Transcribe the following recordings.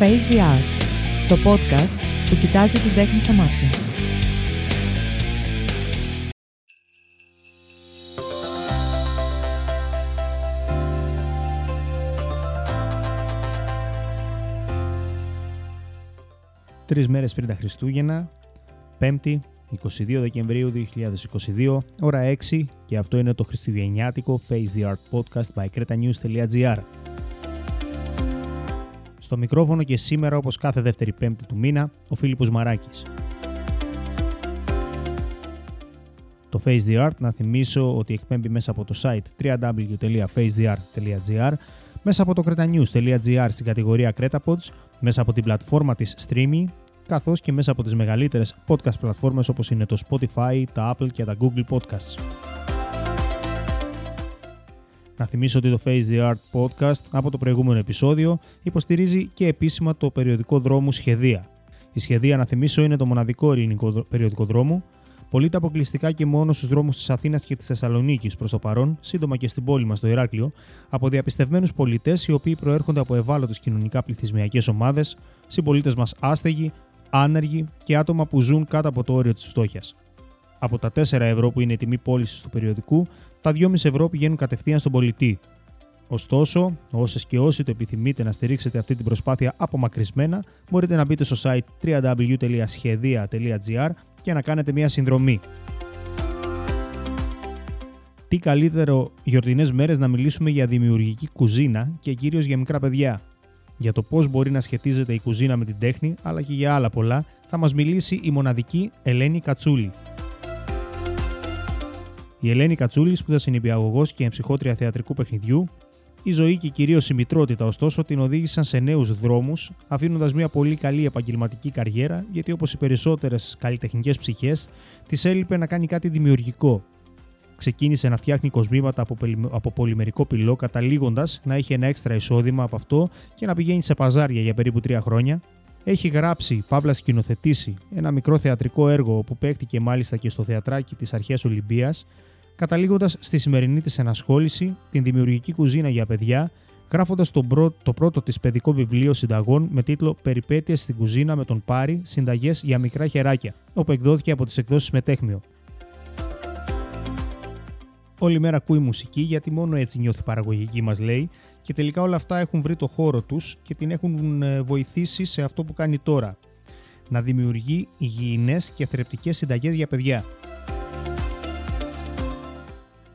Face the Art, το podcast που κοιτάζει την τέχνη στα μάτια. Τρεις μέρες πριν τα Χριστούγεννα, 5η, 22 Δεκεμβρίου 2022, ώρα 6 και αυτό είναι το χριστουγεννιάτικο Face the Art Podcast by cretanews.gr. Στο μικρόφωνο και σήμερα όπως κάθε δεύτερη πέμπτη του μήνα, ο Φίλιππος Μαράκης. Το Face the Art να θυμίσω ότι εκπέμπει μέσα από το site www.facetheart.gr μέσα από το cretanews.gr στην κατηγορία Cretapods, μέσα από την πλατφόρμα της Streamy καθώς και μέσα από τις μεγαλύτερες podcast πλατφόρμες όπως είναι το Spotify, τα Apple και τα Google Podcasts. Να θυμίσω ότι το Face the Art podcast από το προηγούμενο επεισόδιο υποστηρίζει και επίσημα το περιοδικό δρόμου Σχεδία. Η Σχεδία, να θυμίσω, είναι το μοναδικό ελληνικό περιοδικό δρόμο. Πωλείται αποκλειστικά και μόνο στους δρόμους της Αθήνας και της Θεσσαλονίκης προς το παρόν, σύντομα και στην πόλη μας, το Ηράκλειο, από διαπιστευμένους πολιτές οι οποίοι προέρχονται από ευάλωτες κοινωνικά πληθυσμιακές ομάδες, συμπολίτες μας άστεγοι, άνεργοι και άτομα που ζουν κάτω από το όριο της φτώχειας. Από τα 4 ευρώ που είναι η τιμή πώλησης του περιοδικού, τα 2,5 ευρώ πηγαίνουν κατευθείαν στον πολιτή. Ωστόσο, όσες και όσοι το επιθυμείτε να στηρίξετε αυτή την προσπάθεια απομακρυσμένα, μπορείτε να μπείτε στο site www.schedia.gr και να κάνετε μια συνδρομή. Τι καλύτερο γιορτινές μέρες να μιλήσουμε για δημιουργική κουζίνα και κυρίως για μικρά παιδιά. Για το πώς μπορεί να σχετίζεται η κουζίνα με την τέχνη, αλλά και για άλλα πολλά, θα μας μιλήσει η μοναδική Ελένη Κατσούλη. Η Ελένη Κατσούλη σπούδασε νηπιαγωγό και εμψυχότρια θεατρικού παιχνιδιού. Η ζωή και κυρίως η μητρότητα, ωστόσο, την οδήγησαν σε νέους δρόμους, αφήνοντας μια πολύ καλή επαγγελματική καριέρα, γιατί όπως οι περισσότερες καλλιτεχνικές ψυχές, της έλειπε να κάνει κάτι δημιουργικό. Ξεκίνησε να φτιάχνει κοσμήματα από, από πολυμερικό πυλό, καταλήγοντας να έχει ένα έξτρα εισόδημα από αυτό και να πηγαίνει σε παζάρια για περίπου τρία χρόνια. Έχει γράψει, παύλα σκηνοθετήσει, ένα μικρό θεατρικό έργο που παίχτηκε μάλιστα και στο θεατράκι της Αρχαίας Ολυμπίας, καταλήγοντας στη σημερινή της ενασχόληση, την δημιουργική κουζίνα για παιδιά, γράφοντας το, το πρώτο της παιδικό βιβλίο συνταγών με τίτλο Περιπέτειες στην κουζίνα με τον Πάρη, συνταγές για μικρά χεράκια, όπου εκδόθηκε από τις εκδόσεις Μετέχμιο. Όλη μέρα ακούει μουσική γιατί μόνο έτσι νιώθει παραγωγική μας λέει και τελικά όλα αυτά έχουν βρει το χώρο τους και την έχουν ε, βοηθήσει σε αυτό που κάνει τώρα. Να δημιουργεί υγιεινές και θρεπτικές συνταγές για παιδιά.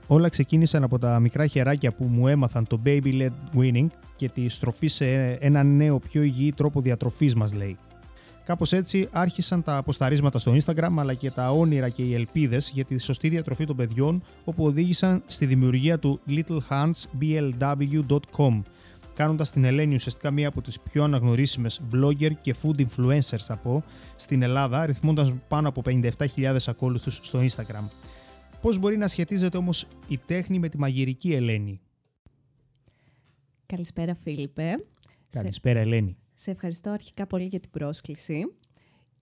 Όλα ξεκίνησαν από τα μικρά χεράκια που μου έμαθαν το Baby Led Winning και τη στροφή σε ένα νέο πιο υγιή τρόπο διατροφής μας λέει. Κάπως έτσι άρχισαν τα αποσταρίσματα στο Instagram αλλά και τα όνειρα και οι ελπίδες για τη σωστή διατροφή των παιδιών όπου οδήγησαν στη δημιουργία του littlehandsblw.com κάνοντας την Ελένη ουσιαστικά μία από τις πιο αναγνωρίσιμες blogger και food influencers θα πω στην Ελλάδα ρυθμώντας πάνω από 57.000 ακόλουθους στο Instagram. Πώς μπορεί να σχετίζεται όμως η τέχνη με τη μαγειρική Ελένη; Καλησπέρα Φίλιππε. Καλησπέρα Ελένη. Σε ευχαριστώ αρχικά πολύ για την πρόσκληση.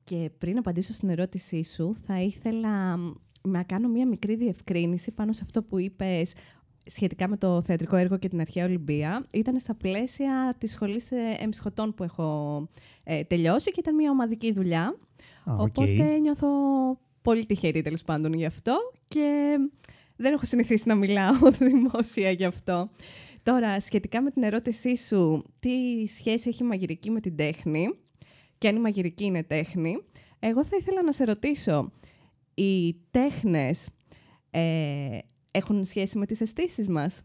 Και πριν απαντήσω στην ερώτησή σου, θα ήθελα να κάνω μία μικρή διευκρίνηση πάνω σε αυτό που είπες σχετικά με το θεατρικό έργο και την Αρχαία Ολυμπία. Ήταν στα πλαίσια της σχολής εμψυχωτών που έχω ε, τελειώσει και ήταν μια ομαδική δουλειά. Οπότε νιώθω πολύ τυχερή τέλος πάντων γι' αυτό και δεν έχω συνηθίσει να μιλάω δημόσια γι' αυτό. Τώρα, σχετικά με την ερώτησή σου, τι σχέση έχει η μαγειρική με την τέχνη και αν η μαγειρική είναι τέχνη, εγώ θα ήθελα να σε ρωτήσω, οι τέχνες ε, έχουν σχέση με τις αισθήσεις μας;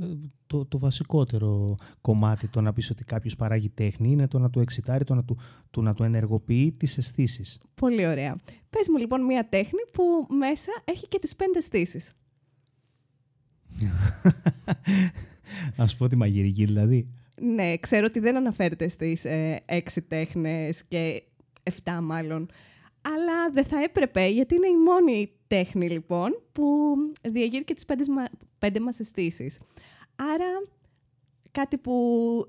Ε, το, το βασικότερο κομμάτι το να πεις ότι κάποιος παράγει τέχνη είναι το να του εξητάρει, το να του, το να του ενεργοποιεί τις αισθήσεις. Πολύ ωραία. Πες μου λοιπόν μια τέχνη που μέσα έχει και τις πέντε αισθήσεις. Ας πω τη μαγειρική δηλαδή. Ναι, ξέρω ότι δεν αναφέρεται στις ε, έξι τέχνες και εφτά μάλλον. Αλλά δεν θα έπρεπε, γιατί είναι η μόνη τέχνη λοιπόν που διαγείρει και τις πέντε, πέντε μας αισθήσεις. Άρα κάτι που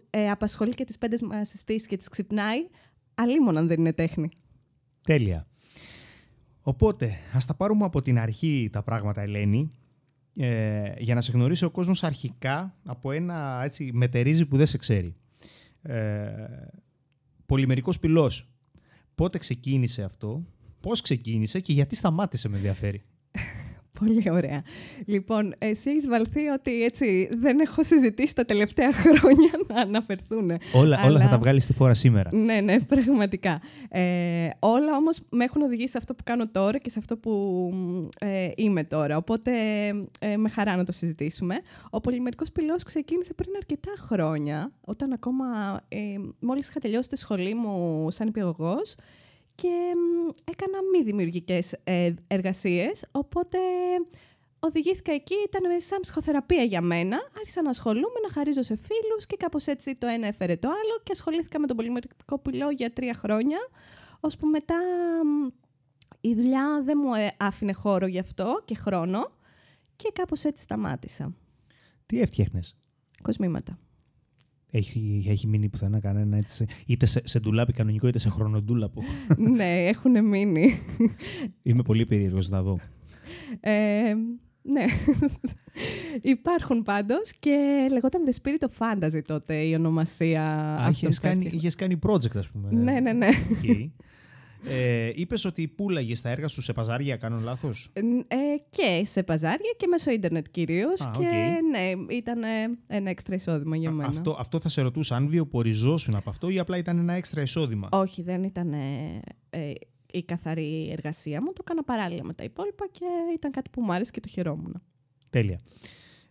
ε, απασχολεί και τις πέντε μας αισθήσεις και τις ξυπνάει, αλλήμον αν δεν είναι τέχνη. Τέλεια. Οπότε, ας τα πάρουμε από την αρχή τα πράγματα, Ελένη, ε, για να σε γνωρίσει ο κόσμος αρχικά από ένα έτσι, μετερίζει που δεν σε ξέρει. Ε, πολυμερικός πυλός. Πότε ξεκίνησε αυτό, πώς ξεκίνησε και γιατί σταμάτησε με ενδιαφέρει. Πολύ ωραία. Λοιπόν, εσύ έχεις βαλθεί ότι έτσι δεν έχω συζητήσει τα τελευταία χρόνια να αναφερθούν. Όλα, όλα θα τα βγάλεις στη φόρα σήμερα. Ναι, ναι, πραγματικά. Ε, όλα όμως με έχουν οδηγήσει σε αυτό που κάνω τώρα και σε αυτό που ε, είμαι τώρα. Οπότε ε, με χαρά να το συζητήσουμε. Ο πολυμερικός πυλός ξεκίνησε πριν αρκετά χρόνια, όταν ακόμα ε, μόλις είχα τελειώσει τη σχολή μου σαν υπηαγωγός και έκανα μη δημιουργικές ε, εργασίες, οπότε οδηγήθηκα εκεί, ήταν σαν ψυχοθεραπεία για μένα. Άρχισα να ασχολούμαι, να χαρίζω σε φίλους και κάπως έτσι το ένα έφερε το άλλο και ασχολήθηκα με τον πολυμερικό πυλό για τρία χρόνια, ώσπου μετά η δουλειά δεν μου ε, άφηνε χώρο γι' αυτό και χρόνο και κάπως έτσι σταμάτησα. Τι έφτιαχνες; Κοσμήματα. Έχει, έχει μείνει πουθενά κανένα, έτσι, είτε σε, σε ντουλάπι κανονικό είτε σε χρονοτούλαπο. ναι, έχουν μείνει. Είμαι πολύ περίεργος να δω. Ε, ναι. Υπάρχουν πάντως και λεγόταν The Spirit of Fantasy τότε η ονομασία. Α, είχες κάνει, είχες κάνει project, ας πούμε. Ναι, ναι, ναι. Okay. Ε, Είπες ότι πουλάγες τα έργα σου σε παζάρια, κάνω λάθος; Ε, και σε παζάρια και μέσω ίντερνετ κυρίως. Και ναι, ήταν ένα έξτρα εισόδημα για μένα. Αυτό, αυτό θα σε ρωτούσα, αν βιοποριζόσουν από αυτό ή απλά ήταν ένα έξτρα εισόδημα; Όχι, δεν ήταν ε, η καθαρή εργασία μου. Το έκανα παράλληλα με τα υπόλοιπα και ήταν κάτι που μου άρεσε και το χαιρόμουν. Τέλεια.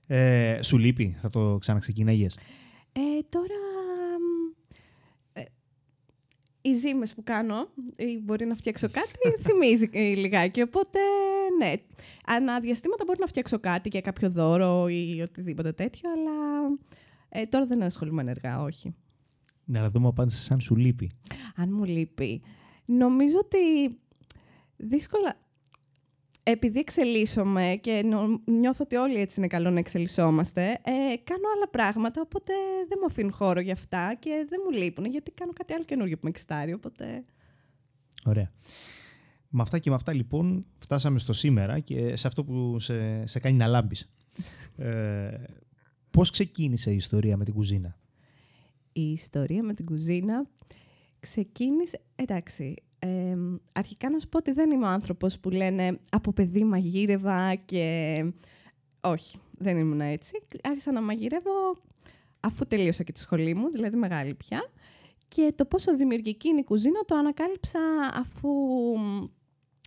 Ε, σου λείπει, θα το ξαναξεκίναγες. Ε, τώρα οι ζήμες που κάνω ή μπορεί να φτιάξω κάτι θυμίζει λιγάκι. Οπότε, ναι, ανά διαστήματα μπορεί να φτιάξω κάτι για κάποιο δώρο ή οτιδήποτε τέτοιο, αλλά ε, τώρα δεν ασχολούμαι ενεργά, όχι. Ναι, αλλά δούμε απάντηση σαν σου λείπει. Αν μου λείπει. Νομίζω ότι δύσκολα επειδή εξελίσσομαι και νιώθω ότι όλοι έτσι είναι καλό να εξελισσόμαστε, ε, κάνω άλλα πράγματα, οπότε δεν μου αφήνουν χώρο για αυτά και δεν μου λείπουν, γιατί κάνω κάτι άλλο καινούργιο που με εξτάρει, οπότε... Ωραία. Με αυτά και με αυτά λοιπόν φτάσαμε στο σήμερα και σε αυτό που σε, σε κάνει να λάμπεις. Ε, πώς ξεκίνησε η ιστορία με την κουζίνα; Η ιστορία με την κουζίνα ξεκίνησε... Εντάξει, ε, αρχικά να σου πω ότι δεν είμαι ο άνθρωπος που λένε από παιδί μαγείρευα και... Όχι, δεν ήμουν έτσι. Άρχισα να μαγειρεύω αφού τελείωσα και τη σχολή μου, δηλαδή μεγάλη πια. Και το πόσο δημιουργική είναι η κουζίνα το ανακάλυψα αφού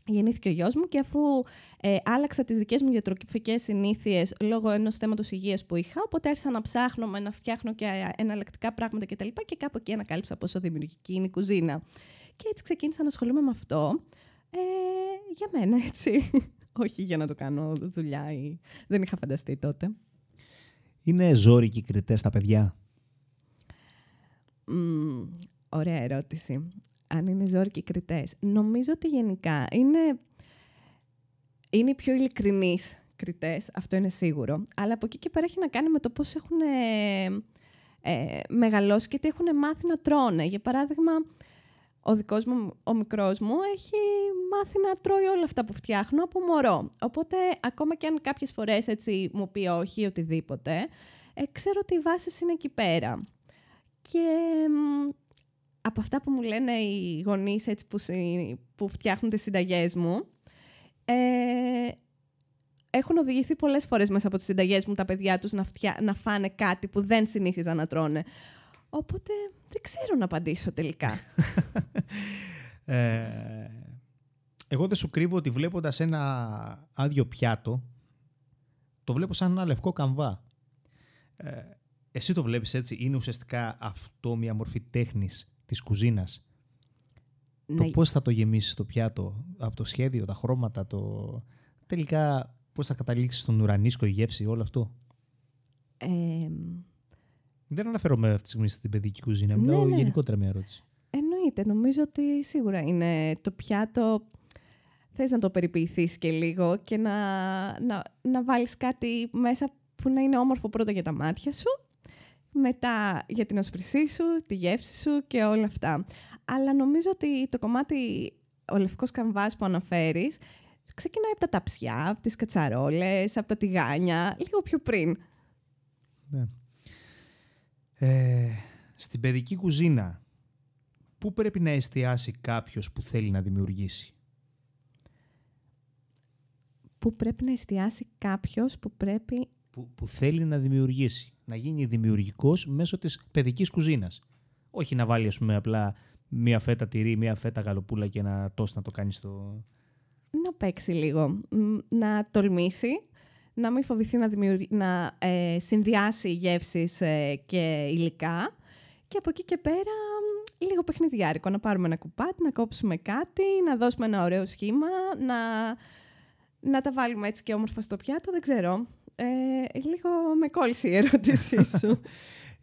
γεννήθηκε ο γιος μου και αφού ε, άλλαξα τις δικές μου διατροφικές συνήθειες λόγω ενός θέματος υγείας που είχα, οπότε άρχισα να ψάχνω, να φτιάχνω και εναλλακτικά πράγματα κτλ. Και, και κάπου εκεί ανακάλυψα πόσο δημιουργική είναι η κουζίνα. Και έτσι ξεκίνησα να ασχολούμαι με αυτό. Ε, για μένα, έτσι. Όχι για να το κάνω δουλειά ή... Δεν είχα φανταστεί τότε. Είναι ζόρικοι κριτές τα παιδιά; Mm, ωραία ερώτηση. Αν είναι ζόρικοι κριτές. Νομίζω ότι γενικά είναι, είναι οι πιο ειλικρινείς κριτές. Αυτό είναι σίγουρο. Αλλά από εκεί και πέρα έχει να κάνει με το πώς έχουν ε, ε μεγαλώσει και τι έχουν μάθει να τρώνε. Για παράδειγμα, ο δικός μου, ο μικρός μου, έχει μάθει να τρώει όλα αυτά που φτιάχνω από μωρό. Οπότε, ακόμα και αν κάποιες φορές έτσι μου πει όχι ή οτιδήποτε, ε, ξέρω ότι οι βάσεις είναι εκεί πέρα. Και από αυτά που μου λένε οι γονείς έτσι, που, που φτιάχνουν τις συνταγές μου, ε, έχουν οδηγηθεί πολλές φορές μέσα από τις συνταγές μου τα παιδιά τους να, να φάνε κάτι που δεν συνήθιζαν να τρώνε. Οπότε δεν ξέρω να απαντήσω τελικά. ε, εγώ δεν σου κρύβω ότι βλέποντας ένα άδειο πιάτο, το βλέπω σαν ένα λευκό καμβά. Ε, εσύ το βλέπεις έτσι, είναι ουσιαστικά αυτό μια μορφή τέχνης της κουζίνας. Ναι. Το πώς θα το γεμίσεις το πιάτο, από το σχέδιο, τα χρώματα, το... τελικά πώς θα καταλήξεις στον ουρανίσκο, η γεύση, όλο αυτό. Ε, δεν αναφέρομαι αυτή τη στιγμή στην παιδική κουζίνα. Ναι, Μιλάω ναι. γενικότερα μια ερώτηση. Εννοείται. Νομίζω ότι σίγουρα είναι το πιάτο. Θες να το περιποιηθείς και λίγο και να, να, να βάλεις κάτι μέσα που να είναι όμορφο πρώτα για τα μάτια σου, μετά για την οσπρησή σου, τη γεύση σου και όλα αυτά. Αλλά νομίζω ότι το κομμάτι, ο λευκός καμβάς που αναφέρεις, ξεκινάει από τα ταψιά, από τις κατσαρόλες, από τα τηγάνια, λίγο πιο πριν. Ναι. Ε, Στην παιδική κουζίνα, πού πρέπει να εστιάσει κάποιος που θέλει να δημιουργήσει; Πού πρέπει να εστιάσει κάποιος που πρέπει... Που, που θέλει να δημιουργήσει. Να γίνει δημιουργικός μέσω της παιδικής κουζίνας. Όχι να βάλει, ας πούμε, απλά μία φέτα τυρί, μία φέτα γαλοπούλα και ένα τόστ να το κάνεις στο... Να παίξει λίγο. Μ, Να τολμήσει. Να μην φοβηθεί να, δημιουργ... να ε, συνδυάσει γεύσεις ε, και υλικά. Και από εκεί και πέρα μ, λίγο παιχνιδιάρικο. Να πάρουμε ένα κουπάτι, να κόψουμε κάτι, να δώσουμε ένα ωραίο σχήμα, να, να τα βάλουμε έτσι και όμορφα στο πιάτο. Δεν ξέρω. Ε, λίγο με κόλλησε η ερώτησή σου.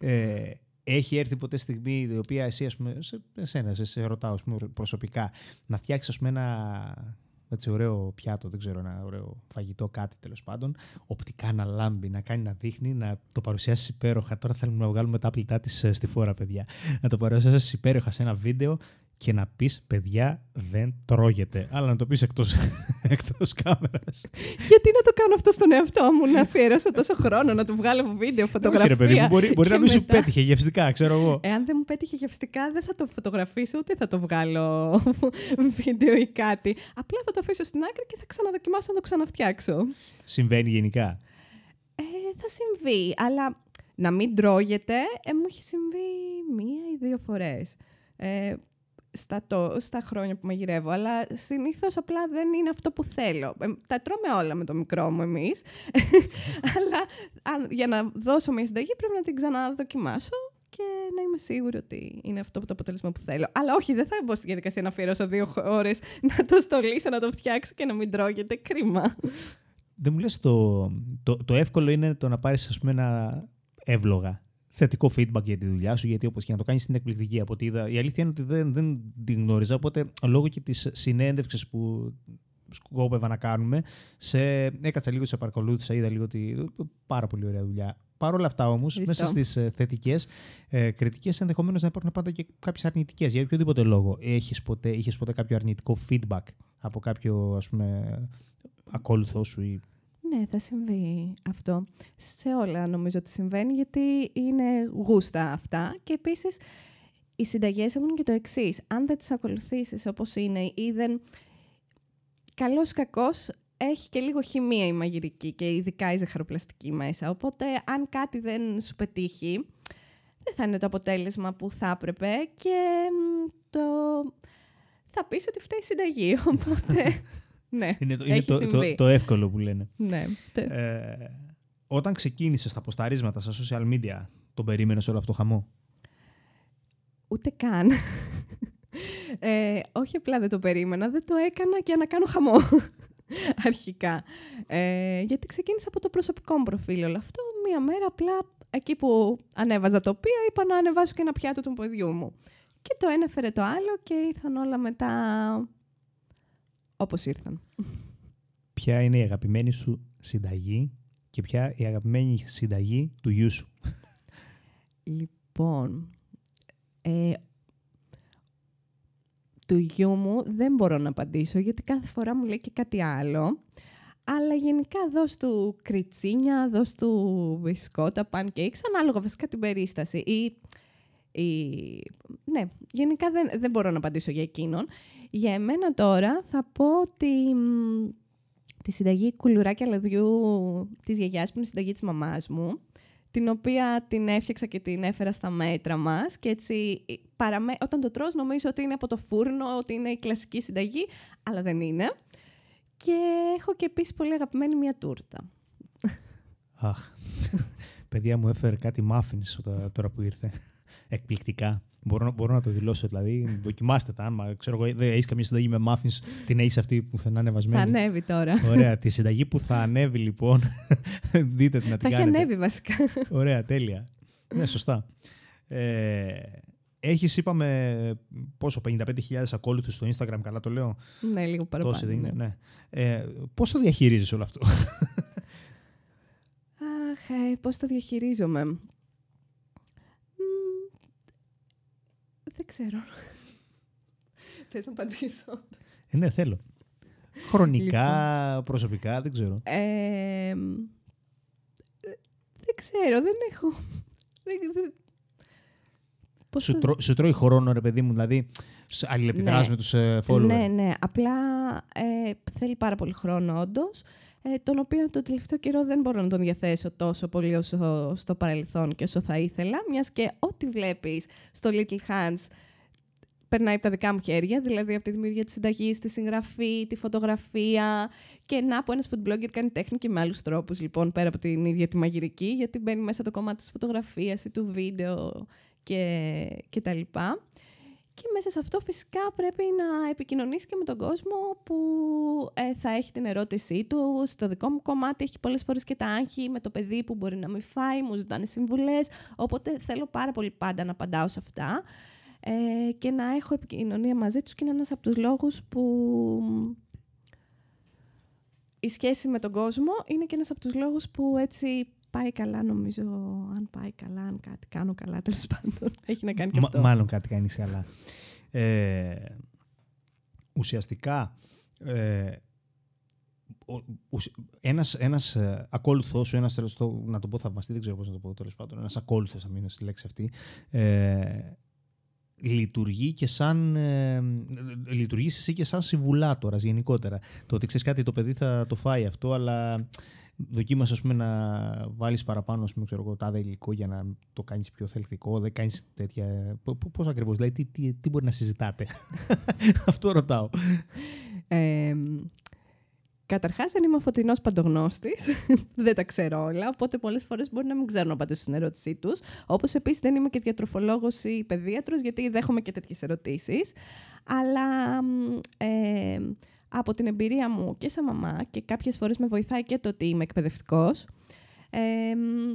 Ε, έχει έρθει ποτέ στιγμή η οποία εσύ, ας πούμε, σε, εσένα, σε, σε ρωτάω ας πούμε, προσωπικά, να φτιάξεις ας πούμε, ένα έτσι, ωραίο πιάτο, δεν ξέρω, ένα ωραίο φαγητό, κάτι τέλος πάντων, οπτικά να λάμπει, να κάνει να δείχνει, να το παρουσιάσει υπέροχα. Τώρα θέλουμε να βγάλουμε τα πλητά της στη φόρα, παιδιά. Να το παρουσιάσει υπέροχα σε ένα βίντεο και να πεις, παιδιά, δεν τρώγεται. Αλλά να το πεις εκτός εκτός κάμερας. Γιατί να το κάνω αυτό στον εαυτό μου, να αφιερώσω τόσο χρόνο, να του βγάλω βίντεο, φωτογραφία. Όχι, ρε παιδί μου, μπορεί, μπορεί και να μην σου μετά- πέτυχε γευστικά, ξέρω εγώ. Εάν δεν μου πέτυχε γευστικά, δεν θα το φωτογραφίσω, ούτε θα το βγάλω βίντεο ή κάτι. Απλά θα το αφήσω στην άκρη και θα ξαναδοκιμάσω να το ξαναφτιάξω. Συμβαίνει γενικά; Ε, θα συμβεί, αλλά να μην τρώγεται, ε, μου έχει συμβεί μία ή δύο φορές. Ε, στα, το, στα χρόνια που μαγειρεύω, αλλά συνήθως απλά δεν είναι αυτό που θέλω. Ε, τα τρώμε όλα με το μικρό μου εμείς, αλλά αν, για να δώσω μια συνταγή πρέπει να την ξαναδοκιμάσω και να είμαι σίγουρη ότι είναι αυτό το αποτέλεσμα που θέλω. Αλλά όχι, δεν θα μπω στη διαδικασία να αφιερώσω δύο ώρες να το στολίσω, να το φτιάξω και να μην τρώγεται. Κρίμα. Δεν μου λες το, το, το εύκολο είναι το να πάρεις ας πούμε ένα εύλογα θετικό feedback για τη δουλειά σου, γιατί όπως και να το κάνεις είναι εκπληκτική από ό,τι είδα. Η αλήθεια είναι ότι δεν, δεν την γνώριζα, οπότε λόγω και της συνέντευξης που σκόπευα να κάνουμε, σε, έκατσα λίγο, σε παρακολούθησα, είδα λίγο ότι πάρα πολύ ωραία δουλειά. Παρ' όλα αυτά όμως, Ευχαριστώ. μέσα στις ε, θετικές ε, κριτικές ενδεχομένως να υπάρχουν πάντα και κάποιες αρνητικές. Για οποιοδήποτε λόγο. Έχεις ποτέ, είχες ποτέ κάποιο αρνητικό feedback από κάποιο ας πούμε ακόλουθό σου ή Ναι, θα συμβεί αυτό. Σε όλα νομίζω ότι συμβαίνει, γιατί είναι γούστα αυτά. Και επίσης, οι συνταγές έχουν και το εξής. Αν δεν τις ακολουθήσεις όπως είναι ή δεν... Καλός κακός έχει και λίγο χημεία η μαγειρική και ειδικά η ζαχαροπλαστική μέσα. Οπότε, αν κάτι δεν σου πετύχει, δεν θα είναι το αποτέλεσμα που θα έπρεπε και μ, το... θα πεις ότι φταίει η συνταγή. Οπότε, ναι, Είναι, το, είναι έχει το, το, συμβεί. το εύκολο που λένε. ναι. Το- Ε, όταν ξεκίνησες τα ποσταρίσματα στα social media, τον περίμενες όλο αυτό το χαμό; Ούτε καν. Ε, όχι απλά δεν το περίμενα, δεν το έκανα για να κάνω χαμό. Αρχικά. Ε, γιατί ξεκίνησα από το προσωπικό μου προφίλ όλο αυτό. Μία μέρα απλά εκεί που ανέβαζα τοπία είπα να ανεβάσω και ένα πιάτο του παιδιού μου. Και το ένα έφερε το άλλο και ήρθαν όλα μετά όπως ήρθαν. Ποια είναι η αγαπημένη σου συνταγή και ποια η αγαπημένη συνταγή του γιού σου; Λοιπόν, ε, του γιού μου δεν μπορώ να απαντήσω γιατί κάθε φορά μου λέει και κάτι άλλο. Αλλά γενικά δώσ' του κριτσίνια, δώσ' του μπισκότα, pancakes, ανάλογα βασικά την περίσταση. Ή, ή- Ναι, γενικά δεν, δεν μπορώ να απαντήσω για εκείνον. Για εμένα τώρα θα πω ότι μ, τη συνταγή κουλουράκια λαδιού της γιαγιάς που είναι η συνταγή της μαμάς μου την οποία την έφτιαξα και την έφερα στα μέτρα μας και έτσι ε, παραμέ... όταν το τρως νομίζω ότι είναι από το φούρνο, ότι είναι η κλασική συνταγή, αλλά δεν είναι. Και έχω και επίσης πολύ αγαπημένη μια τούρτα. Αχ, παιδιά μου έφερε κάτι muffins όταν- τώρα που ήρθε. Εκπληκτικά. Μπορώ, να- μπορώ να το δηλώσω, δηλαδή. Δοκιμάστε τα. Άμα ξέρω εγώ, δεν έχεις καμία συνταγή με muffins, την έχεις αυτή που θα είναι Θα ανεβασμένη. ανέβει τώρα. Ωραία. Τη συνταγή που θα ανέβει, λοιπόν. δείτε την να θα την έχει κάνετε. ανέβει βασικά. Ωραία, τέλεια. ναι, σωστά. Ε, έχεις, είπαμε, πόσο, 55.000 ακόλουθους στο Instagram, καλά το λέω; ναι, λίγο παραπάνω. Τόσοι δεν είναι, ναι. ναι. Ε, πώς το διαχειρίζεις όλο αυτό; Αχ, ε, πώς το διαχειρίζομαι; Δεν ξέρω. Θες να απαντήσω; ε, ναι, θέλω. Χρονικά, Λοιπόν. προσωπικά, δεν ξέρω. Ε, μ, δεν ξέρω, δεν έχω. Δεν, δεν- Πώς Σου, το- τρώ- σου τρώει χρόνο, ρε παιδί μου, δηλαδή σε- αλληλεπιδράς Ναι. με τους ε, follower. Ναι, ναι. Απλά ε, θέλει πάρα πολύ χρόνο, όντως. Ε, τον οποίο το τελευταίο καιρό δεν μπορώ να τον διαθέσω τόσο πολύ όσο στο παρελθόν και όσο θα ήθελα, μιας και ό,τι βλέπεις στο Little Hands περνάει από τα δικά μου χέρια, δηλαδή από τη δημιουργία της συνταγής, τη συγγραφή, τη φωτογραφία και να που ένας food blogger κάνει τέχνη και με άλλους τρόπους λοιπόν πέρα από την ίδια τη μαγειρική γιατί μπαίνει μέσα το κομμάτι της φωτογραφίας ή του βίντεο και, και τα λοιπά. Και μέσα σε αυτό φυσικά πρέπει να επικοινωνήσει και με τον κόσμο που ε, θα έχει την ερώτησή του. Στο δικό μου κομμάτι έχει πολλές φορές και τα άγχη με το παιδί που μπορεί να μην φάει, μου ζητάνε συμβουλές. Οπότε θέλω πάρα πολύ πάντα να απαντάω σε αυτά ε, και να έχω επικοινωνία μαζί τους και είναι ένας από τους λόγους που η σχέση με τον κόσμο είναι και ένας από τους λόγους που έτσι πάει καλά νομίζω, αν πάει καλά, αν κάτι κάνω καλά τέλος πάντων. Έχει να κάνει και Μα- αυτό. μάλλον κάτι κάνει καλά. Ε, ουσιαστικά, ε, ο- ουσ- ένας, ένας ε, ακόλουθός σου, ένας τέλος το, να το πω θαυμαστή, δεν ξέρω πώς να το πω τέλος πάντων, ένας ακόλουθος θα μείνω στη λέξη αυτή, ε, λειτουργεί και σαν ε, λειτουργείς εσύ και σαν συμβουλάτορας γενικότερα. Το ότι ξέρεις κάτι το παιδί θα το φάει αυτό, αλλά δοκίμασες ας πούμε, να βάλεις παραπάνω ας πούμε, ξέρω εγώ, τάδε υλικό για να το κάνεις πιο θελκτικό, δεν κάνεις τέτοια... Π- π- Πώς ακριβώς, δηλαδή τι, τι, τι μπορεί να συζητάτε; αυτό ρωτάω. Ε, Καταρχάς, δεν είμαι ο φωτεινός παντογνώστης. δεν τα ξέρω όλα. Οπότε, πολλές φορές μπορεί να μην ξέρω να απαντήσω στην ερώτησή τους. Όπως επίσης, δεν είμαι και διατροφολόγος ή παιδίατρος, γιατί δέχομαι και τέτοιες ερωτήσεις. Αλλά μ, ε, από την εμπειρία μου και σαν μαμά και κάποιες φορές με βοηθάει και το ότι είμαι εκπαιδευτικός, ε, μ,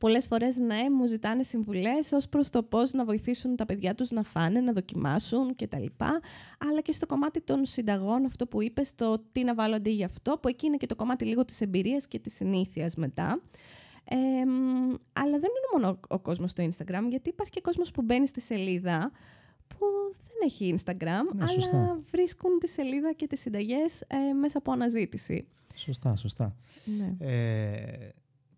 πολλές φορές ναι, μου ζητάνε συμβουλές ως προς το πώς να βοηθήσουν τα παιδιά τους να φάνε, να δοκιμάσουν κτλ. Αλλά και στο κομμάτι των συνταγών, αυτό που είπες, το τι να βάλω αντί για αυτό, που εκεί είναι και το κομμάτι λίγο της εμπειρίας και της συνήθειας μετά. Ε, μ, αλλά δεν είναι μόνο ο, ο κόσμος στο Instagram, γιατί υπάρχει και κόσμος που μπαίνει στη σελίδα που δεν έχει Instagram, Ναι, αλλά σωστά. βρίσκουν τη σελίδα και τις συνταγές ε, μέσα από αναζήτηση. Σωστά, σωστά. Ναι. Ε,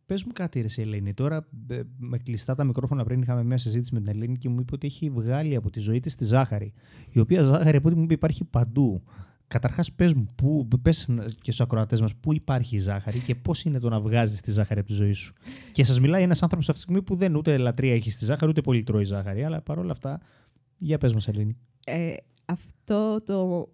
πες μου κάτι, ρε, εσύ, Ελένη. Τώρα, ε, με κλειστά τα μικρόφωνα πριν είχαμε μια συζήτηση με την Ελένη και μου είπε ότι έχει βγάλει από τη ζωή της τη ζάχαρη. Η οποία ζάχαρη, από ό,τι μου είπε, υπάρχει παντού. Καταρχάς, πες μου, πού, πες και στους ακροατές μας, πού υπάρχει η ζάχαρη και πώς είναι το να βγάζεις τη ζάχαρη από τη ζωή σου. Και σας μιλάει ένας άνθρωπος αυτή τη στιγμή που δεν ούτε λατρεία έχει στη ζάχαρη, ούτε πολύ τρώει ζάχαρη. Αλλά παρόλα αυτά, για πες μας, Ελένη. Ε, αυτό το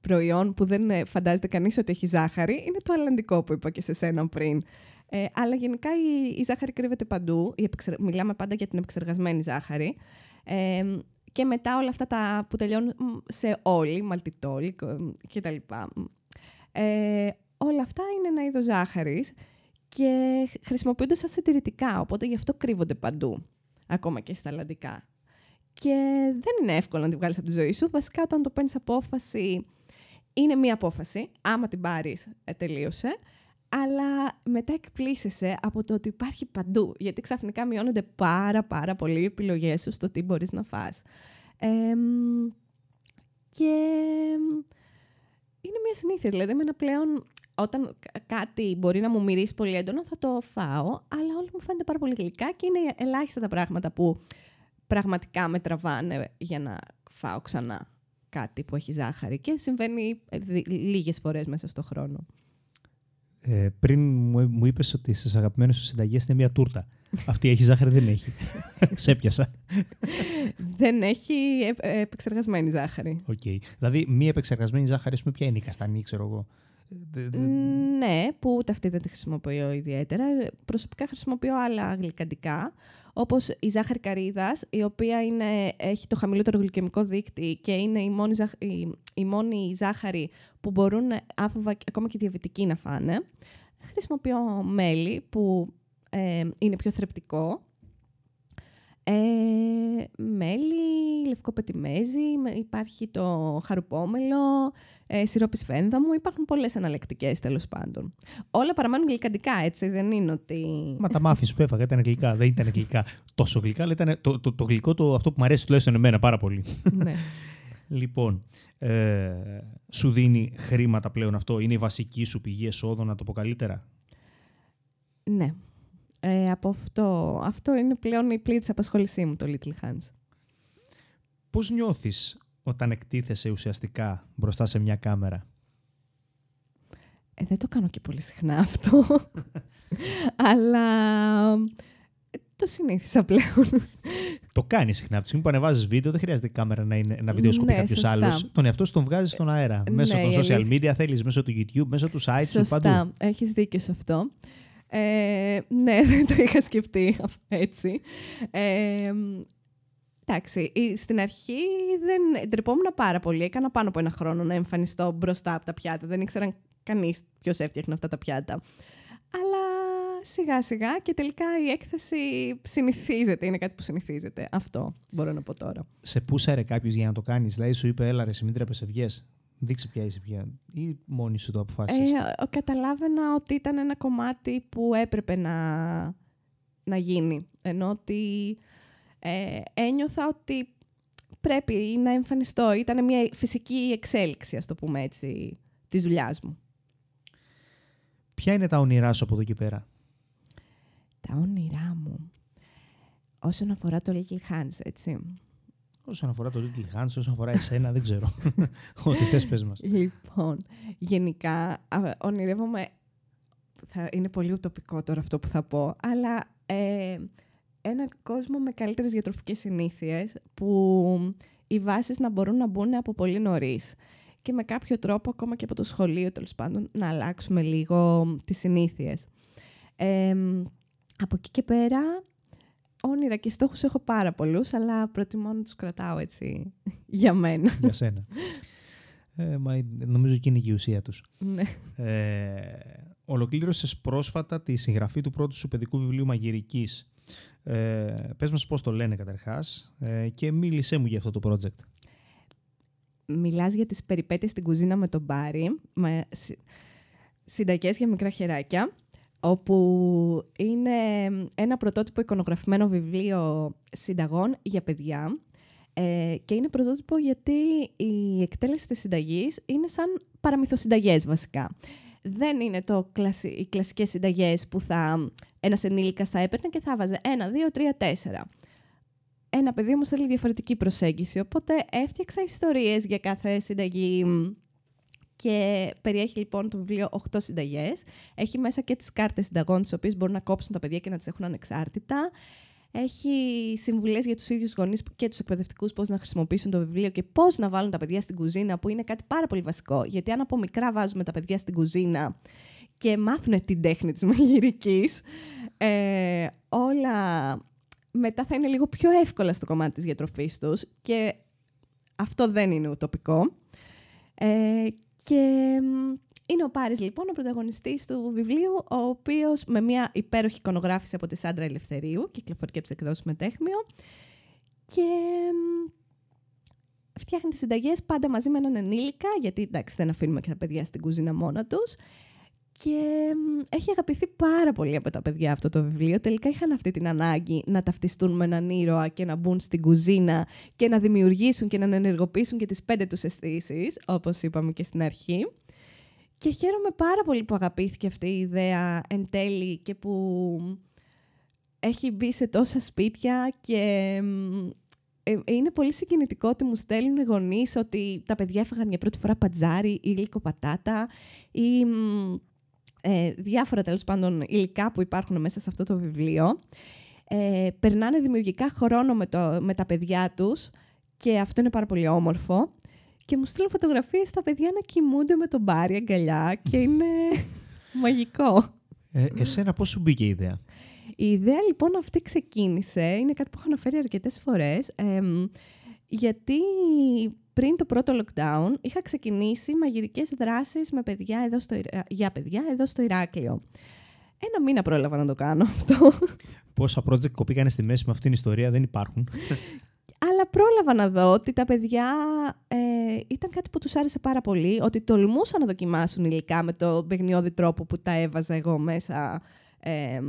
προϊόν που δεν ε, φαντάζεται κανείς ότι έχει ζάχαρη είναι το αλλαντικό που είπα και σε σένα πριν. Ε, αλλά γενικά η, η ζάχαρη κρύβεται παντού. Η επεξε- Μιλάμε πάντα για την επεξεργασμένη ζάχαρη. Ε, και μετά όλα αυτά τα που τελειώνουν μ, σε όλοι, μαλτιτόλ και τα λοιπά. Ε, όλα αυτά είναι ένα είδος ζάχαρης και χρησιμοποιούνται σαν συντηρητικά, οπότε γι' αυτό κρύβονται παντού, ακόμα και στα αλλαντικά. Και δεν είναι εύκολο να τη βγάλεις από τη ζωή σου. Βασικά, όταν το παίρνεις απόφαση, είναι μία απόφαση. Άμα την πάρεις, τελείωσε. Αλλά μετά εκπλήσεσαι από το ότι υπάρχει παντού. Γιατί ξαφνικά μειώνονται πάρα πάρα πολύ οι επιλογές σου στο τι μπορείς να φας. Εμ, και είναι μια συνήθεια. Δηλαδή, εμένα πλέον όταν κα- κάτι μπορεί να μου μυρίσει πολύ έντονα, θα το φάω, αλλά όλα μου φαίνονται πάρα πολύ γλυκά και είναι ελάχιστα τα πράγματα που πραγματικά με τραβάνε για να φάω ξανά κάτι που έχει ζάχαρη. Και συμβαίνει ε, δι- λίγες φορές μέσα στο χρόνο. Ε, πριν μου, μου είπες ότι στις αγαπημένες σου συνταγές είναι μια τούρτα. Αυτή έχει ζάχαρη, δεν έχει. Σε έπιασα. Δεν έχει επ- ε, επεξεργασμένη ζάχαρη. Οκ. Δηλαδή, μία επεξεργασμένη ζάχαρη, ας πούμε, ποια είναι η καστανή, ξέρω εγώ. Ε, δε- δε- Ναι, που ούτε αυτή δεν τη χρησιμοποιώ ιδιαίτερα. Ε, Προσωπικά χρησιμοποιώ άλλα γλυκαντικά, όπως η ζάχαρη καρύδας, η οποία είναι, έχει το χαμηλότερο γλυκαιμικό δείκτη και είναι η μόνη, ζάχ- η, η μόνη ζάχαρη που μπορούν άφοβα και- ακόμα και οι διαβητικοί να φάνε. Χρησιμοποιώ μέλι που ε, είναι πιο θρεπτικό. Ε, μέλι, λευκό πετιμέζι, με- υπάρχει το χαρουπόμελο, ε, σιρόπι σφένδαμου. Υπάρχουν πολλές εναλλακτικές τέλος πάντων. Όλα παραμένουν γλυκαντικά, έτσι, δεν είναι ότι... Μα τα μάφι που έφαγα ήταν γλυκά. Δεν ήταν γλυκά τόσο γλυκά, αλλά ήταν το, το, το γλυκό το, αυτό που μου αρέσει τουλάχιστον εμένα πάρα πολύ. ναι. λοιπόν, ε, σου δίνει χρήματα πλέον αυτό. Είναι η βασική σου πηγή εσόδων, να το πω καλύτερα; ναι. Ε, από αυτό. Αυτό είναι πλέον η πλήρης απασχόλησή μου, το Little Hands. Πώς νιώθεις όταν εκτίθεσαι ουσιαστικά μπροστά σε μια κάμερα; Ε, δεν το κάνω και πολύ συχνά αυτό. Αλλά ε, το συνήθισα πλέον. Το κάνεις συχνά. Από τη στιγμή που ανεβάζεις βίντεο, δεν χρειάζεται η κάμερα να, είναι, να βιντεοσκοπεί Ναι, κάποιος σωστά. άλλος. Τον εαυτό σου τον βγάζεις στον αέρα. Ε, μέσω ναι, των η social αλήθεια- media θέλεις, μέσω του YouTube, μέσω του site σου, Σωστά. παντού. Έχεις δίκιο σε αυτό. Ε, ναι, δεν το είχα σκεφτεί έτσι. Ε, εντάξει, η- στην αρχή δεν ντρεπόμουν πάρα πολύ. Έκανα πάνω από ένα χρόνο να εμφανιστώ μπροστά από τα πιάτα. Δεν ήξεραν κανείς ποιος έφτιαχνε αυτά τα πιάτα. Αλλά σιγά σιγά και τελικά η έκθεση συνηθίζεται. Είναι κάτι που συνηθίζεται. Αυτό μπορώ να πω τώρα. Σε πούσαρε κάποιος για να το κάνεις; Δηλαδή σου είπε, Έλα, ρε, σε μην τρέπεσαι, βγες. Δείξε ποια είσαι πια. Ή μόνη σου το αποφάσισες. Ε, καταλάβαινα ότι ήταν ένα κομμάτι που έπρεπε να, να γίνει. Ενώ ότι ε, ένιωθα ότι πρέπει να εμφανιστώ. Ήταν μια φυσική εξέλιξη, ας το πούμε έτσι, της δουλειάς μου. Ποια είναι τα όνειρά σου από εδώ και πέρα; Τα όνειρά μου. Όσον αφορά το Little Hands, έτσι. Όσον αφορά το Little Hands, όσον αφορά εσένα, δεν ξέρω. Ό,τι θες πες μας. Λοιπόν, γενικά α, ονειρεύομαι, θα είναι πολύ ουτοπικό τώρα αυτό που θα πω, αλλά ε, ένα κόσμο με καλύτερες διατροφικές συνήθειες που οι βάσεις να μπορούν να μπουν από πολύ νωρίς. Και με κάποιο τρόπο, ακόμα και από το σχολείο, τέλος πάντων, να αλλάξουμε λίγο τις συνήθειες. Ε, από εκεί και πέρα, όνειρα και στόχους έχω πάρα πολλούς, αλλά προτιμώ να τους κρατάω έτσι για μένα. για σένα. Ε, μα, νομίζω και είναι και η ουσία τους. Ναι. Ε, ολοκλήρωσες πρόσφατα τη συγγραφή του πρώτου σου παιδικού βιβλίου μαγειρικής. Ε, πες μας πώς το λένε καταρχάς ε, και μίλησέ μου για αυτό το project. Μιλάς για τις περιπέτειες στην κουζίνα με τον Μπάρι, με συ- συνταγές για μικρά χεράκια, όπου είναι ένα πρωτότυπο εικονογραφημένο βιβλίο συνταγών για παιδιά ε, και είναι πρωτότυπο γιατί η εκτέλεση της συνταγής είναι σαν παραμυθοσυνταγές βασικά. Δεν είναι το κλασι... οι κλασικές συνταγές που θα... ένας ενήλικας θα έπαιρνε και θα βάζε ένα, δύο, τρία, τέσσερα. Ένα παιδί όμως θέλει διαφορετική προσέγγιση, οπότε έφτιαξα ιστορίες για κάθε συνταγή και περιέχει λοιπόν το βιβλίο 8 συνταγές. Έχει μέσα και τις κάρτες συνταγών, τις οποίες μπορούν να κόψουν τα παιδιά και να τις έχουν ανεξάρτητα. Έχει συμβουλές για τους ίδιους γονείς και τους εκπαιδευτικούς πώς να χρησιμοποιήσουν το βιβλίο και πώς να βάλουν τα παιδιά στην κουζίνα, που είναι κάτι πάρα πολύ βασικό. Γιατί αν από μικρά βάζουμε τα παιδιά στην κουζίνα και μάθουν την τέχνη της μαγειρικής, ε, όλα μετά θα είναι λίγο πιο εύκολα στο κομμάτι της διατροφής τους και αυτό δεν είναι ουτοπικό. Ε, και μ, είναι ο Πάρης λοιπόν ο πρωταγωνιστής του βιβλίου, ο οποίος με μια υπέροχη εικονογράφηση από τη Σάντρα Ελευθερίου, κυκλοφορεί και από τις εκδόσεις Μετέχμιο, και μ, φτιάχνει τις συνταγές πάντα μαζί με έναν ενήλικα, γιατί εντάξει δεν αφήνουμε και τα παιδιά στην κουζίνα μόνα τους, και μ, έχει αγαπηθεί πάρα πολύ από τα παιδιά αυτό το βιβλίο. Τελικά είχαν αυτή την ανάγκη να ταυτιστούν με έναν ήρωα και να μπουν στην κουζίνα και να δημιουργήσουν και να ενεργοποιήσουν και τις πέντε τους αισθήσεις, όπως είπαμε και στην αρχή. Και χαίρομαι πάρα πολύ που αγαπήθηκε αυτή η ιδέα εν τέλει και που έχει μπει σε τόσα σπίτια και μ, ε, είναι πολύ συγκινητικό ότι μου στέλνουν οι γονείς ότι τα παιδιά έφαγαν για πρώτη φορά πατζάρι ή γλυκό πατάτα ή μ, ε, διάφορα τέλος πάντων υλικά που υπάρχουν μέσα σε αυτό το βιβλίο. Ε, περνάνε δημιουργικά χρόνο με, το, με τα παιδιά τους και αυτό είναι πάρα πολύ όμορφο. Και μου στείλουν φωτογραφίες στα παιδιά να κοιμούνται με τον μπάρι αγκαλιά και είναι μαγικό. Ε, εσένα πώς σου μπήκε η ιδέα; Η ιδέα λοιπόν αυτή ξεκίνησε, είναι κάτι που έχω αναφέρει αρκετές φορές, εμ, γιατί πριν το πρώτο lockdown είχα ξεκινήσει μαγειρικές δράσεις με παιδιά εδώ στο, Ιρα- για παιδιά εδώ στο Ηράκλειο. Ένα μήνα πρόλαβα να το κάνω αυτό, Πόσα project κοπήκανε στη μέση με αυτήν την ιστορία δεν υπάρχουν. αλλά πρόλαβα να δω ότι τα παιδιά ε, ήταν κάτι που τους άρεσε πάρα πολύ, ότι τολμούσαν να δοκιμάσουν υλικά με το παιχνιώδη τρόπο που τα έβαζα εγώ μέσα. Ε,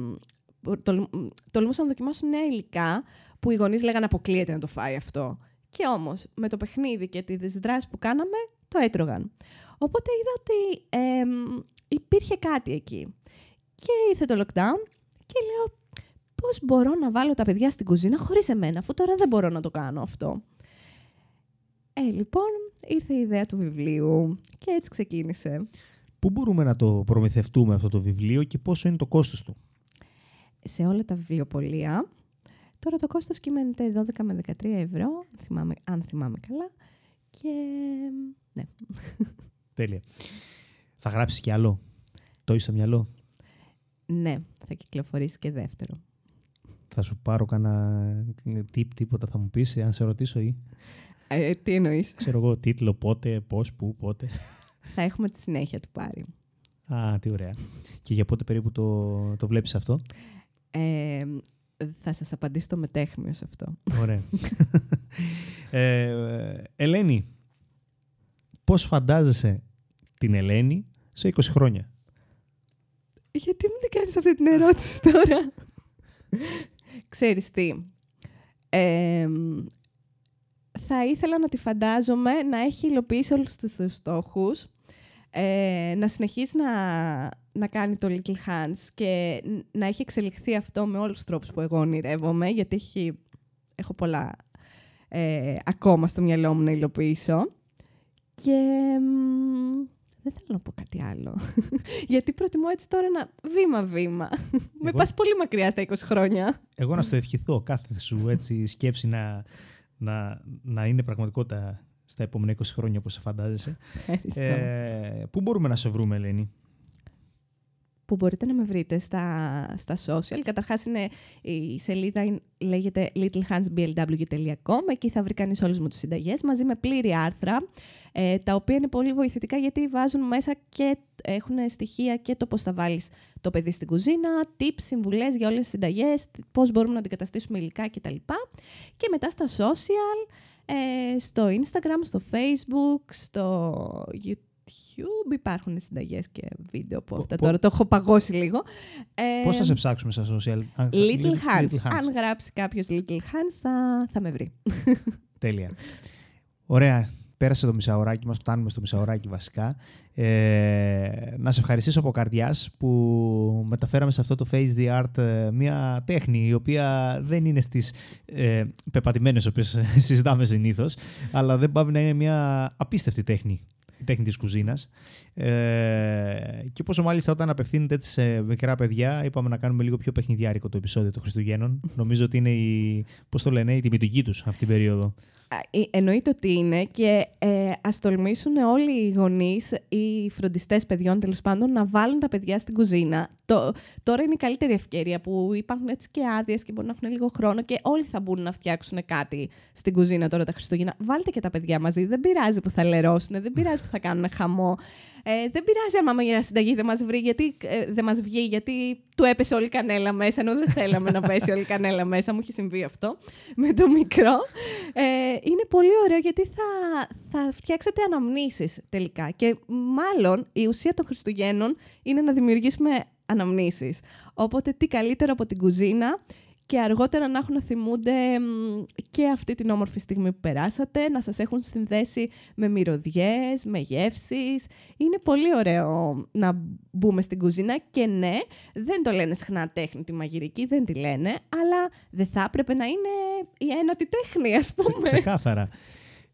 τολ, τολμούσαν να δοκιμάσουν νέα υλικά που οι γονείς λέγανε αποκλείεται να το φάει αυτό. Και όμως με το παιχνίδι και τις δράσεις που κάναμε το έτρωγαν. Οπότε είδα ότι εμ, υπήρχε κάτι εκεί. Και ήρθε το lockdown και λέω πώς μπορώ να βάλω τα παιδιά στην κουζίνα χωρίς εμένα, αφού τώρα δεν μπορώ να το κάνω αυτό. Ε, λοιπόν, ήρθε η ιδέα του βιβλίου και έτσι ξεκίνησε. Πού μπορούμε να το προμηθευτούμε αυτό το βιβλίο και πόσο είναι το κόστος του; Σε όλα τα βιβλιοπολία. Τώρα το κόστος κυμαίνεται 12 με 13 ευρώ, θυμάμαι, αν θυμάμαι καλά. Και ναι. Τέλεια. Θα γράψεις κι άλλο; Το είσαι στο μυαλό; ναι, θα κυκλοφορήσει και δεύτερο. Θα σου πάρω κανένα tip, τίποτα θα μου πεις, αν σε ρωτήσω ή; Ε, τι εννοείς; ξέρω εγώ τίτλο, πότε, πώς, πού, πότε. θα έχουμε τη συνέχεια του πάρει. Α, τι ωραία. Και για πότε περίπου το, το βλέπεις αυτό; Ε, θα σας απαντήσω το μετέχμιο σε αυτό. Ωραία. ε, Ελένη, πώς φαντάζεσαι την Ελένη σε 20 χρόνια; Γιατί μου την κάνεις αυτή την ερώτηση τώρα; Ξέρεις τι. Ε, θα ήθελα να τη φαντάζομαι να έχει υλοποιήσει όλους τους, τους στόχους, ε, να συνεχίσει να, να κάνει το Little Hands και ν- να έχει εξελιχθεί αυτό με όλους τους τρόπους που εγώ ονειρεύομαι, γιατί έχει, έχω πολλά ε, ακόμα στο μυαλό μου να υλοποιήσω. Και μ, δεν θέλω να πω κάτι άλλο. Γιατί προτιμώ έτσι τώρα να βήμα-βήμα. Με Εγώ- πας πολύ μακριά στα 20 χρόνια. Εγώ να στο ευχηθώ κάθε σου έτσι σκέψη να, να, να είναι πραγματικότητα στα επόμενα 20 χρόνια όπως σε φαντάζεσαι. Ευχαριστώ. Ε, πού μπορούμε να σε βρούμε, Ελένη; Που μπορείτε να με βρείτε στα, στα social. Καταρχάς είναι, η σελίδα είναι- λέγεται littlehandsblw.com. Εκεί θα βρει κανείς όλες μου τις συνταγές μαζί με πλήρη άρθρα, ε, τα οποία είναι πολύ βοηθητικά γιατί βάζουν μέσα και έχουν στοιχεία και το πώς θα βάλεις το παιδί στην κουζίνα, tips, συμβουλές για όλες τις συνταγές, πώς μπορούμε να αντικαταστήσουμε υλικά κτλ. Και μετά στα social, ε, στο Instagram, στο Facebook, στο YouTube υπάρχουν συνταγές και βίντεο από Πο- αυτά πο- τώρα. Το έχω παγώσει λίγο. Ε, Πώς θα σε ψάξουμε στα social. αν- Little Little Hands. Hands. Αν γράψει κάποιος Little Hands θα, θα με βρει. Τέλεια. Ωραία. Πέρασε το μισάωράκι μας, φτάνουμε στο μισάωράκι βασικά. Ε, να σε ευχαριστήσω από καρδιάς που μεταφέραμε σε αυτό το Face the Art ε, μια τέχνη η οποία δεν είναι στις ε, πεπατημένες οποίες συζητάμε συνήθως αλλά δεν πάει να είναι μια απίστευτη τέχνη η τέχνη της κουζίνας. Ε, και πόσο μάλιστα όταν απευθύνεται έτσι σε μικρά παιδιά είπαμε να κάνουμε λίγο πιο παιχνιδιάρικο το επεισόδιο των Χριστουγέννων. Νομίζω ότι είναι η, πώς το λένε, η τιμητική τους αυτή την περίοδο. Α, ε, Εννοείται ότι είναι και ε, ας τολμήσουν όλοι οι γονείς, οι φροντιστές παιδιών τέλος πάντων, να βάλουν τα παιδιά στην κουζίνα. Το, τώρα είναι η καλύτερη ευκαιρία που υπάρχουν έτσι και άδειες και μπορεί να έχουν λίγο χρόνο και όλοι θα μπουν να φτιάξουν κάτι στην κουζίνα τώρα τα Χριστούγεννα. Βάλτε και τα παιδιά μαζί. Δεν πειράζει που θα λερώσουν, δεν πειράζει που θα κάνουν χαμό. Ε, δεν πειράζει αν μάμα για συνταγή δεν μας, βρει, γιατί, ε, δεν μας βγει, γιατί του έπεσε όλη η κανέλα μέσα, ενώ δεν θέλαμε να πέσει όλη η κανέλα μέσα. Μου έχει συμβεί αυτό με το μικρό. Ε, είναι πολύ ωραίο γιατί θα, θα φτιάξετε αναμνήσεις τελικά. Και μάλλον η ουσία των Χριστουγέννων είναι να δημιουργήσουμε αναμνήσεις. Οπότε τι καλύτερο από την κουζίνα και αργότερα να έχουν να θυμούνται μ, και αυτή την όμορφη στιγμή που περάσατε, να σας έχουν συνδέσει με μυρωδιές, με γεύσεις. Είναι πολύ ωραίο να μπούμε στην κουζίνα και ναι, δεν το λένε συχνά τέχνη τη μαγειρική, δεν τη λένε, αλλά δεν θα έπρεπε να είναι η ένατη τέχνη, ας Ξε- πούμε. ξεκάθαρα.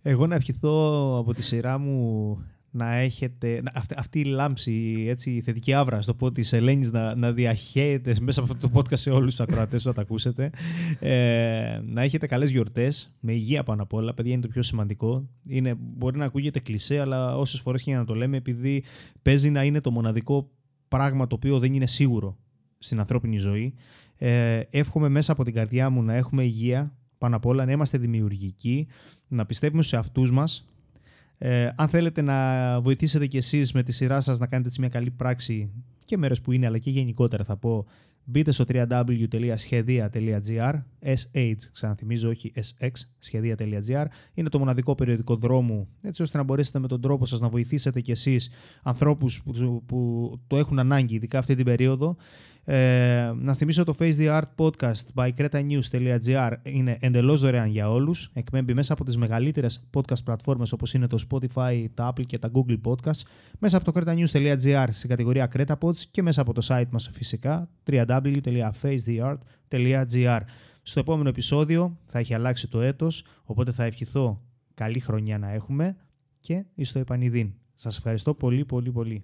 Εγώ να ευχηθώ από τη σειρά μου να έχετε να- αυτή, αυτή η λάμψη, έτσι, η θετική άβρα, στο πω της Ελένης να, να διαχέεται μέσα από αυτό το podcast σε όλους τους ακροατές που θα τα ακούσετε. Ε, να έχετε καλές γιορτές, με υγεία πάνω απ' όλα. Παιδιά είναι το πιο σημαντικό. Είναι, μπορεί να ακούγεται κλισέ, αλλά όσες φορές και για να το λέμε, επειδή παίζει να είναι το μοναδικό πράγμα το οποίο δεν είναι σίγουρο στην ανθρώπινη ζωή. Ε, εύχομαι μέσα από την καρδιά μου να έχουμε υγεία πάνω απ' όλα, να είμαστε δημιουργικοί, να πιστεύουμε στους εαυτούς μας. Ε, αν θέλετε να βοηθήσετε κι εσείς με τη σειρά σας να κάνετε έτσι μια καλή πράξη και μέρες που είναι, αλλά και γενικότερα θα πω, μπείτε στο www.schedia.gr SH, ξαναθυμίζω, όχι SX, σχεδία.gr. Είναι το μοναδικό περιοδικό δρόμου, έτσι ώστε να μπορέσετε με τον τρόπο σας να βοηθήσετε κι εσείς ανθρώπους που, που το έχουν ανάγκη, ειδικά αυτή την περίοδο. Ε, να θυμίσω το Face the Art Podcast by cretanews.gr είναι εντελώς δωρεάν για όλους. Εκπέμπει μέσα από τις μεγαλύτερες podcast πλατφόρμες όπως είναι το Spotify, τα Apple και τα Google Podcast. Μέσα από το cretanews.gr στην κατηγορία CretaPods και μέσα από το site μας φυσικά www.facetheart.gr Στο επόμενο επεισόδιο θα έχει αλλάξει το έτος, οπότε θα ευχηθώ καλή χρονιά να έχουμε και εις το επανειδήν. Σας ευχαριστώ πολύ πολύ.